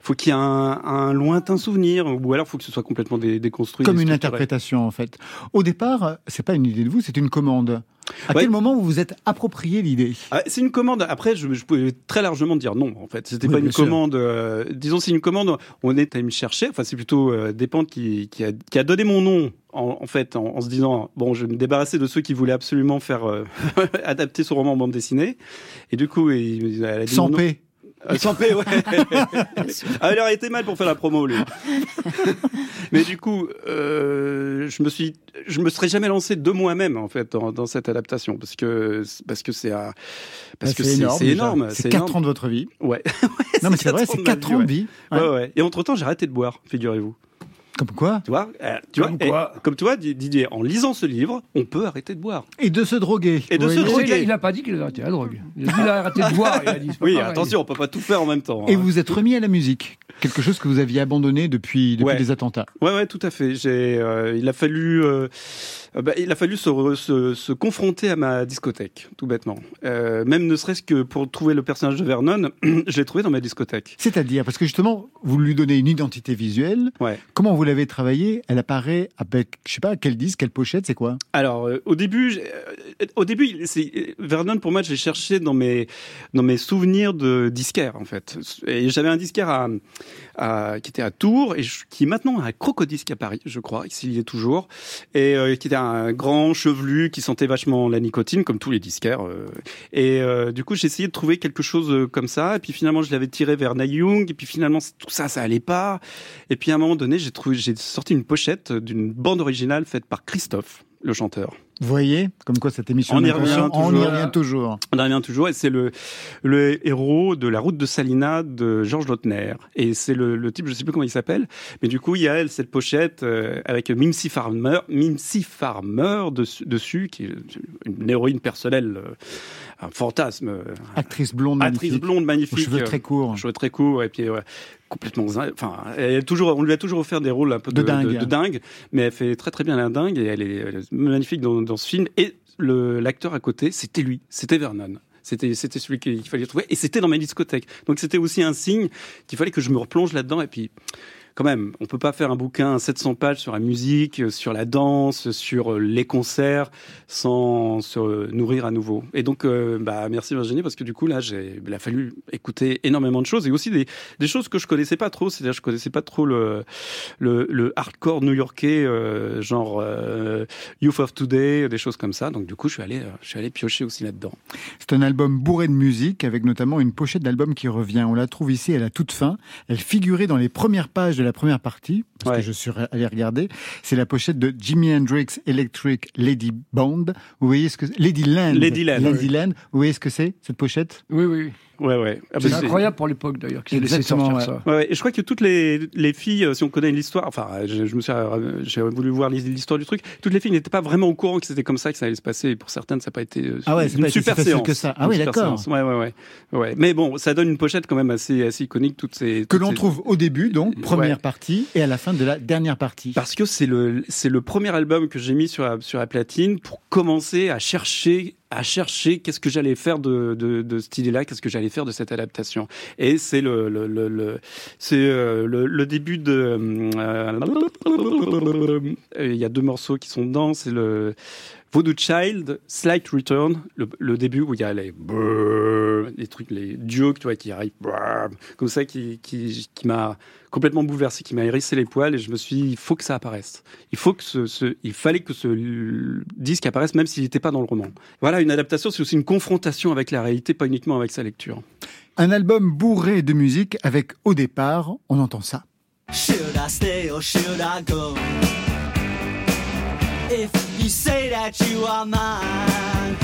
faut qu'il y ait un, un lointain souvenir, ou alors faut que ce soit complètement dé- déconstruit. Comme une interprétation en fait. Au départ, c'est pas une idée de vous, c'est une commande. À Ouais. quel moment vous vous êtes approprié l'idée? Ah, c'est une commande. Après, je, je pouvais très largement dire non. En fait, c'était Oui, pas une sûr. commande. euh, disons, c'est une commande. On est allé me chercher. Enfin, c'est plutôt euh, Despentes qui, qui, a, qui a donné mon nom. En, en fait, en, en se disant bon, je vais me débarrasser de ceux qui voulaient absolument faire euh, adapter son roman en bande dessinée. Et du coup, il, elle a dit Sans paix. Euh, sans paix, ouais. ah, il aurait été mal pour faire la promo, lui. Mais du coup, euh, je me suis, je me serais jamais lancé de moi-même en fait dans, dans cette adaptation parce que parce que c'est un- parce Bah, que c'est énorme, c'est déjà. énorme. C'est c'est 4 énorme. ans de votre vie. Ouais. Non, mais c'est vrai, quatre c'est de 4 ma ans de vie, vie. Ouais, Ouais. ouais. Et entre temps, j'ai arrêté de boire, figurez-vous. Comme quoi Tu vois, euh, tu vois, Comme et- quoi comme tu vois, Didier, en lisant ce livre, on peut arrêter de boire. Et de se droguer. Et de se droguer. Il a, il a pas dit qu'il avait arrêté la drogue. Il a dit qu'il a arrêté de boire. Il a dit, Oui, pareil. attention, on peut pas tout faire en même temps. Et hein. vous vous êtes remis à la musique. Quelque chose que vous aviez abandonné depuis, depuis Ouais. les attentats. Ouais, ouais, tout à fait. J'ai, euh, il a fallu, euh, euh, bah, il a fallu se, re- se, se confronter à ma discothèque, tout bêtement. Euh, même ne serait-ce que pour trouver le personnage de Vernon, je l'ai trouvé dans ma discothèque. C'est-à-dire, parce que justement, vous lui donnez une identité visuelle. Ouais. Comment vous l'avez travaillée Elle apparaît avec, je sais pas, quel disque, quelle pochette, c'est quoi? Alors, euh, au début, au début, Vernon pour moi, je l'ai cherché dans mes dans mes souvenirs de disquaire en fait. Et j'avais un disquaire à, à- qui était à Tours et qui est maintenant un crocodisque à Paris, je crois, s'il y est toujours, et euh, qui était un grand chevelu qui sentait vachement la nicotine comme tous les disquaires. euh. Et euh, du coup, j'ai essayé de trouver quelque chose euh, comme ça. Et puis finalement, je l'avais tiré vers Neil Young. Et puis finalement, tout ça, ça allait pas. Et puis à un moment donné, j'ai sorti une pochette d'une bande originale faite par Christophe, le chanteur. Vous voyez Comme quoi cette émission On y revient on y toujours. revient toujours. On en revient toujours, et c'est le, le héros de La route de Salina de Georges Lautner. Et c'est le, le type, je sais plus comment il s'appelle, mais du coup, il y a elle, cette pochette euh, avec Mimsy Farmer, Mimsy Farmer dessus, dessus, qui est une héroïne personnelle, euh, un fantasme. euh, Actrice blonde Actrice magnifique. blonde magnifique. Cheveux euh, très courts. cheveux très courts, et puis ouais, complètement zin- enfin elle toujours on lui a toujours offert des rôles un peu De de, dingue. de dingue mais elle fait très très bien la dingue et elle est, elle est magnifique dans, dans ce film et le l'acteur à côté c'était lui c'était Vernon c'était c'était celui qu'il fallait trouver et c'était dans ma discothèque donc c'était aussi un signe qu'il fallait que je me replonge là-dedans et puis quand même, on peut pas faire un bouquin à 700 pages sur la musique, sur la danse, sur euh, les concerts, sans se nourrir à nouveau. Et donc, euh, bah, merci Virginie, parce que du coup, là, il a fallu écouter énormément de choses et aussi des, choses que je connaissais pas trop. C'est-à-dire, je connaissais pas trop le, hardcore new-yorkais, euh, genre Youth of Today, des choses comme ça. Donc, du coup, je suis allé, je suis allé piocher aussi là-dedans. C'est un album bourré de musique, avec notamment une pochette d'album qui revient. On la trouve ici à la toute fin. Elle figurait dans les premières pages de la première partie, parce Ouais. que je suis allé regarder. C'est la pochette de Jimi Hendrix Electric Lady Band. Vous voyez ce que Lady Land. Lady Land, Lady Land. Vous voyez ce que c'est, cette pochette? Oui, oui. Ouais, ouais. Ah, C'est bah, incroyable pour l'époque d'ailleurs qu'ils aient laissé Exactement, sortir ouais. ça. Ouais, ouais, et je crois que toutes les, les filles, euh, si on connaît l'histoire, enfin, je, je me suis, euh, j'ai voulu voir l'hi- l'histoire du truc. Toutes les filles n'étaient pas vraiment au courant que c'était comme ça que ça allait se passer. Et pour certaines, ça n'a pas été euh, Ah ouais, une pas été super facile séance. que ça. Ah oui, d'accord. Ouais, ouais, ouais, ouais. Mais bon, ça donne une pochette quand même assez, assez iconique toutes ces. Que l'on ces- trouve au début, donc, première Ouais. partie, et à la fin de la dernière partie. Parce que c'est le, c'est le premier album que j'ai mis sur la, sur la platine pour commencer à chercher, à chercher qu'est-ce que j'allais faire de, de, de cette idée-là, qu'est-ce que j'allais faire de cette adaptation. Et c'est le, le, le, c'est euh, le, début de, euh, il y a deux morceaux qui sont dedans, c'est le, Voodoo Child, Slight Return, le début où il y a les les trucs, les duos, tu vois, qui arrivent comme ça, qui, qui, qui m'a complètement bouleversé, qui m'a hérissé les poils, et je me suis dit, il faut que ça apparaisse. Il faut que ce, ce- il fallait que ce disque apparaisse, même s'il n'était pas dans le roman. Voilà, une adaptation, c'est aussi une confrontation avec la réalité, pas uniquement avec sa lecture. Un album bourré de musique avec, au départ, on entend ça. Should I stay or should I go? If you say that you are mine,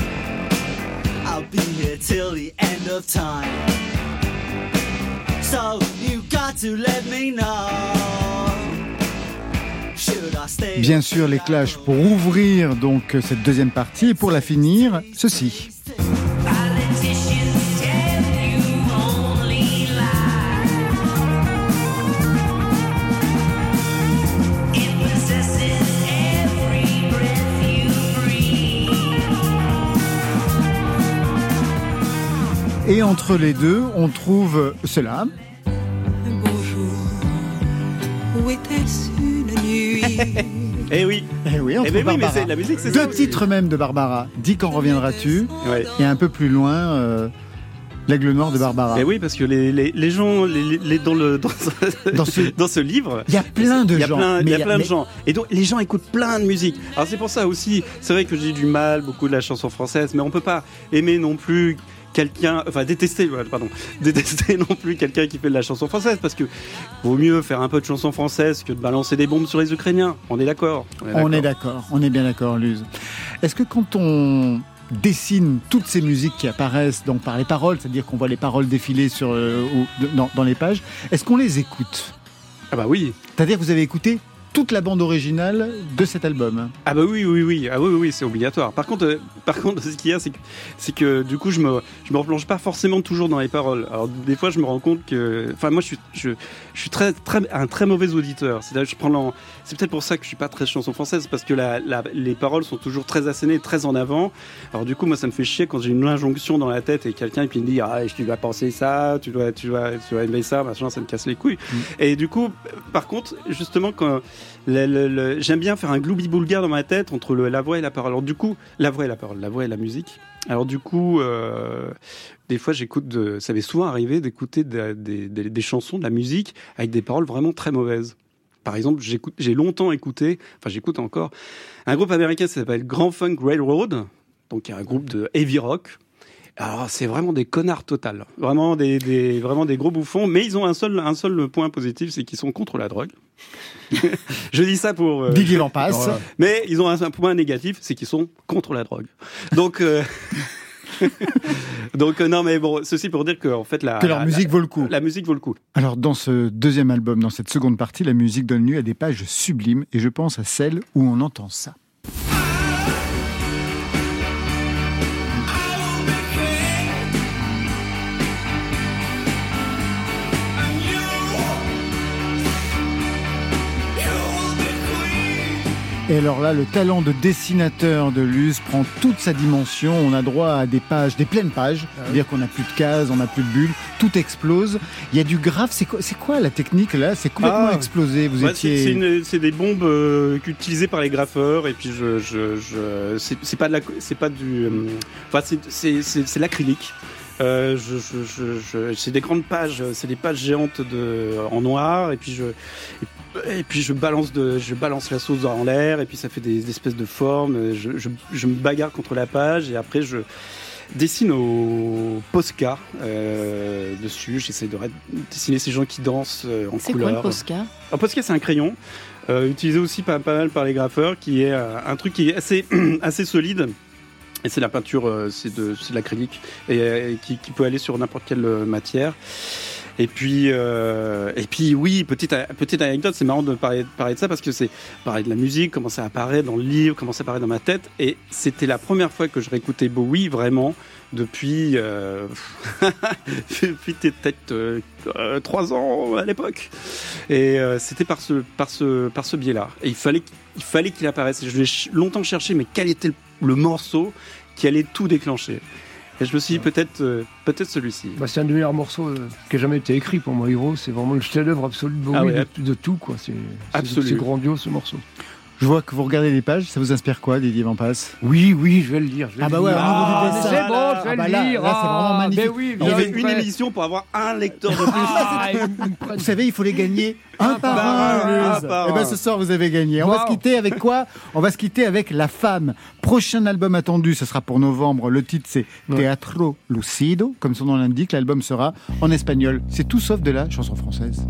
Bien sûr, les Clash pour ouvrir donc cette deuxième partie. Et pour la finir, ceci. Et entre les deux, on trouve cela. Bonjour, où était-ce une nuit Eh oui. Eh oui, entre Eh ben oui, mais Barbara. c'est- la musique, c'est Deux ça titres même de Barbara. Dis quand reviendras-tu Ouais. Et un peu plus loin, euh, L'aigle noir de Barbara. Eh oui, parce que les, les, les gens, les, dans, le, dans, ce, Dans ce- dans ce livre, Il y a plein de il y a gens. plein, y a plein mais- de gens. Et donc, les gens écoutent plein de musique. Alors, c'est pour ça aussi, c'est vrai que j'ai du mal, beaucoup de la chanson française, mais on peut pas aimer non plus quelqu'un, enfin détester, pardon, détester non plus quelqu'un qui fait de la chanson française, parce que vaut mieux faire un peu de chanson française que de balancer des bombes sur les Ukrainiens. On est d'accord. On est d'accord, on est bien d'accord, Luz. Est-ce que quand on dessine toutes ces musiques qui apparaissent donc par les paroles, c'est-à-dire qu'on voit les paroles défiler sur, euh, ou- dans, dans les pages, est-ce qu'on les écoute? Ah bah oui. C'est-à-dire que vous avez écouté toute la bande originale de cet album Ah bah oui oui oui ah oui oui, c'est obligatoire. Par contre euh, par contre ce qu'il y a c'est que c'est que du coup je me je me replonge pas forcément toujours dans les paroles. Alors des fois je me rends compte que enfin moi je suis je, je suis très très un très mauvais auditeur. C'est je prends c'est peut-être pour ça que je suis pas très chanson française parce que la, la- les paroles sont toujours très assénées, très en avant. Alors du coup moi ça me fait chier quand j'ai une injonction dans la tête et quelqu'un qui me dit ah tu dois penser ça, tu dois tu dois tu dois aimer ça, machin, ça me casse les couilles. Et du coup par contre justement quand j'aime bien faire un gloubi-boulga dans ma tête entre le- la voix et la parole. Alors du coup, la voix et la parole, la voix et la musique. Alors du coup, euh, des fois j'écoute, ça m'est souvent arrivé d'écouter de- des- chansons, de la musique avec des paroles vraiment très mauvaises. Par exemple, j'ai longtemps écouté, enfin j'écoute encore, un groupe américain qui s'appelle Grand Funk Railroad, donc un groupe de heavy rock. Alors c'est vraiment des connards total, vraiment des, des- vraiment des gros bouffons, mais ils ont un seul, un seul point positif, c'est qu'ils sont contre la drogue. Je dis ça pour. euh, Didier en passe. Mais ils ont un, un point négatif, c'est qu'ils sont contre la drogue. Donc. euh, Donc euh, non mais bon ceci pour dire que en fait la Que leur la- musique la- vaut le coup. La musique vaut le coup. Alors dans ce deuxième album, dans cette seconde partie, la musique donne lieu à des pages sublimes et je pense à celle où on entend ça. Et alors là, le talent de dessinateur de Luz prend toute sa dimension. On a droit à des pages, des pleines pages. C'est-à-dire qu'on n'a plus de cases, on n'a plus de bulles. Tout explose. Il y a du graphe. C'est quoi, c'est quoi la technique là? C'est complètement Ah. explosé. Vous Ouais, étiez. c'est- c'est une- c'est des bombes euh, utilisées par les graffeurs et puis je, je, je- c'est pas de la, c'est pas du, euh, enfin c'est c'est c'est c'est l'acrylique. Euh, je, je, je, je- c'est des grandes pages, c'est des pages géantes de en noir et puis je et puis je balance de, je balance la sauce en l'air et puis ça fait des, espèces de formes. Je, je, je me bagarre contre la page et après je dessine au Posca euh, dessus. J'essaie de dessiner ces gens qui dansent euh, en C'est couleur. quoi le Posca? Un Posca, c'est un crayon euh, utilisé aussi pas, pas mal par les graffeurs, qui est euh, un truc qui est assez, assez solide. Et c'est la peinture, euh, c'est de, c'est de l'acrylique, et, euh, et qui, qui peut aller sur n'importe quelle euh, matière. Et puis, euh, et puis oui, petite, petite anecdote, c'est marrant de parler, de parler ça parce que c'est parler de la musique, comment ça apparaît dans le livre, comment ça apparaît dans ma tête. Et c'était la première fois que je réécoutais Bowie vraiment depuis, euh, depuis peut-être euh, trois ans à l'époque. Et euh, c'était par ce, par ce, par ce biais-là. Et il fallait, il fallait qu'il apparaisse. Je l'ai longtemps cherché, mais quel était le morceau qui allait tout déclencher? Et je me suis dit peut-être, euh, peut-être celui-ci. Bah, c'est un des meilleurs morceaux euh, qui a jamais été écrit pour moi, Hero. C'est vraiment le chef-d'œuvre absolu de Bowie, Ah ouais, de, de tout. quoi. C'est, c'est grandiose ce morceau. Je vois que vous regardez les pages. Ça vous inspire quoi, Didier Van Passe Oui, oui, je vais le lire. je vais Ah bah ouais, Ah, c'est bon, je vais Ah bah le là, lire. là, c'est vraiment Ah, magnifique. mais oui, Il y avait bien une fait. émission pour avoir un lecteur de plus. Ah, me prennent. Vous savez, il faut les gagner un, par par un. un, un par Eh ben, ce soir, vous avez gagné. On va se quitter avec quoi? On va se quitter avec La Femme. Prochain album attendu, ce sera pour novembre. Le titre, c'est Teatro Lucido. Comme son nom l'indique, l'album sera en espagnol. C'est tout sauf de la chanson française.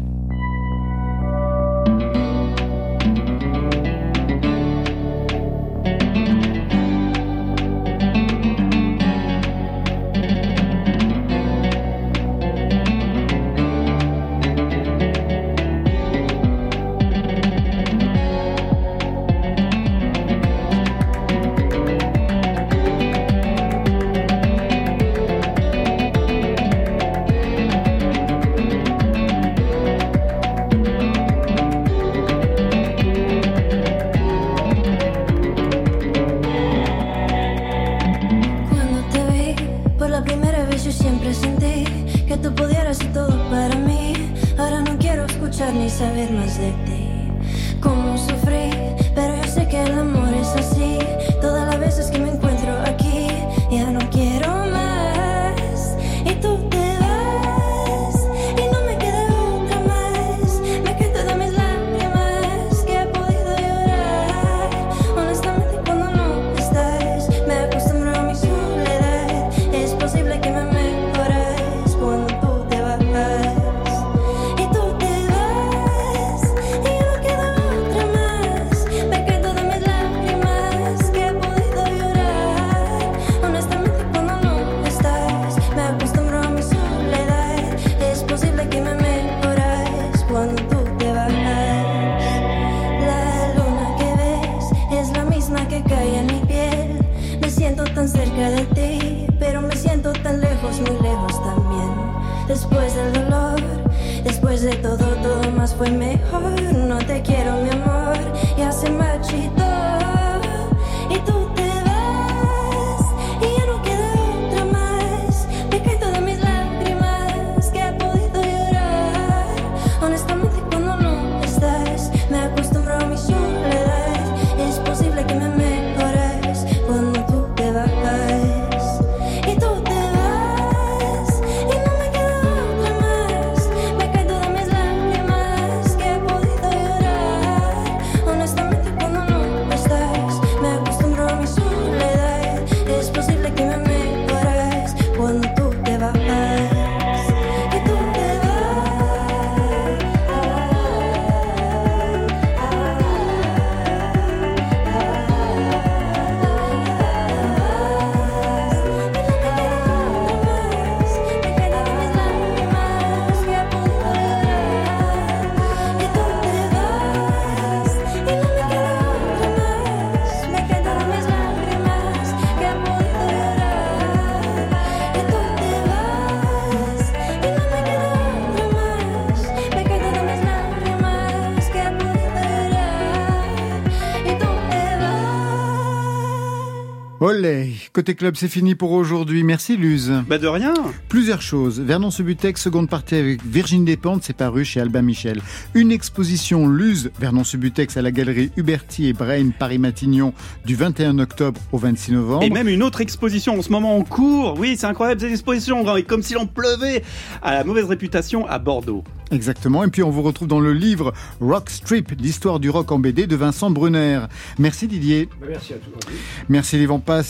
Olé, côté club, c'est fini pour aujourd'hui. Merci Luz. Bah de rien. Plusieurs choses. Vernon Subutex, seconde partie avec Virginie Despentes, c'est paru chez Albin Michel. Une exposition Luz, Vernon Subutex à la galerie Huberti et Brain, Paris-Matignon, du 21 octobre au 26 novembre. Et même une autre exposition en ce moment en cours. Oui, c'est incroyable cette exposition. Comme s'il en pleuvait à la mauvaise réputation à Bordeaux. Exactement. Et puis on vous retrouve dans le livre Rock Strip, l'histoire du rock en BD de Vincent Brunner. Merci Didier. Merci à tous. Merci les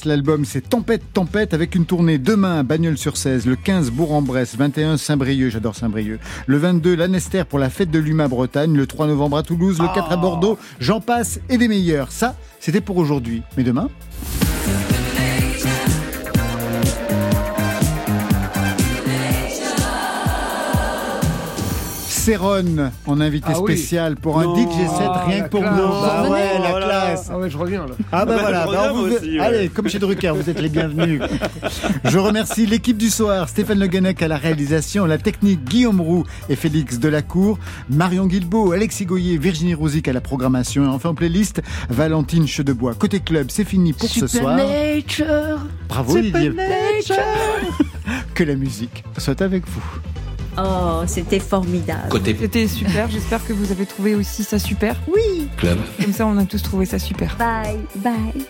L'album c'est Tempête, Tempête avec une tournée demain à Bagnols-sur-Cèze, le 15 Bourg-en-Bresse, 21 Saint-Brieuc, j'adore Saint-Brieuc. Le 22 Lanester pour la fête de l'Uma Bretagne, le 3 novembre à Toulouse, le 4 à Bordeaux, j'en passe et des meilleurs. Ça, c'était pour aujourd'hui. Mais demain Céron en invité Ah oui. spécial pour un Non. DJ7 Ah, rien que pour classe. Vous Bah ouais, la classe. Ah ouais, je reviens là. Ah bah bah, voilà, bah, vous- aussi, ouais. allez, comme chez Drucker, vous êtes les bienvenus. Je remercie l'équipe du soir, Stéphane Le Guenec à la réalisation, la technique Guillaume Roux et Félix Delacour, Marion Guilbeault, Alexis Goyer, Virginie Rouzic à la programmation et enfin en playlist, Valentine Chedebois. Côté club, c'est fini pour ce soir. Nature. Bravo Didier. Que la musique soit avec vous. Oh, c'était formidable. C'était super, j'espère que vous avez trouvé aussi ça super. Oui. Club. Comme ça, on a tous trouvé ça super. Bye, bye.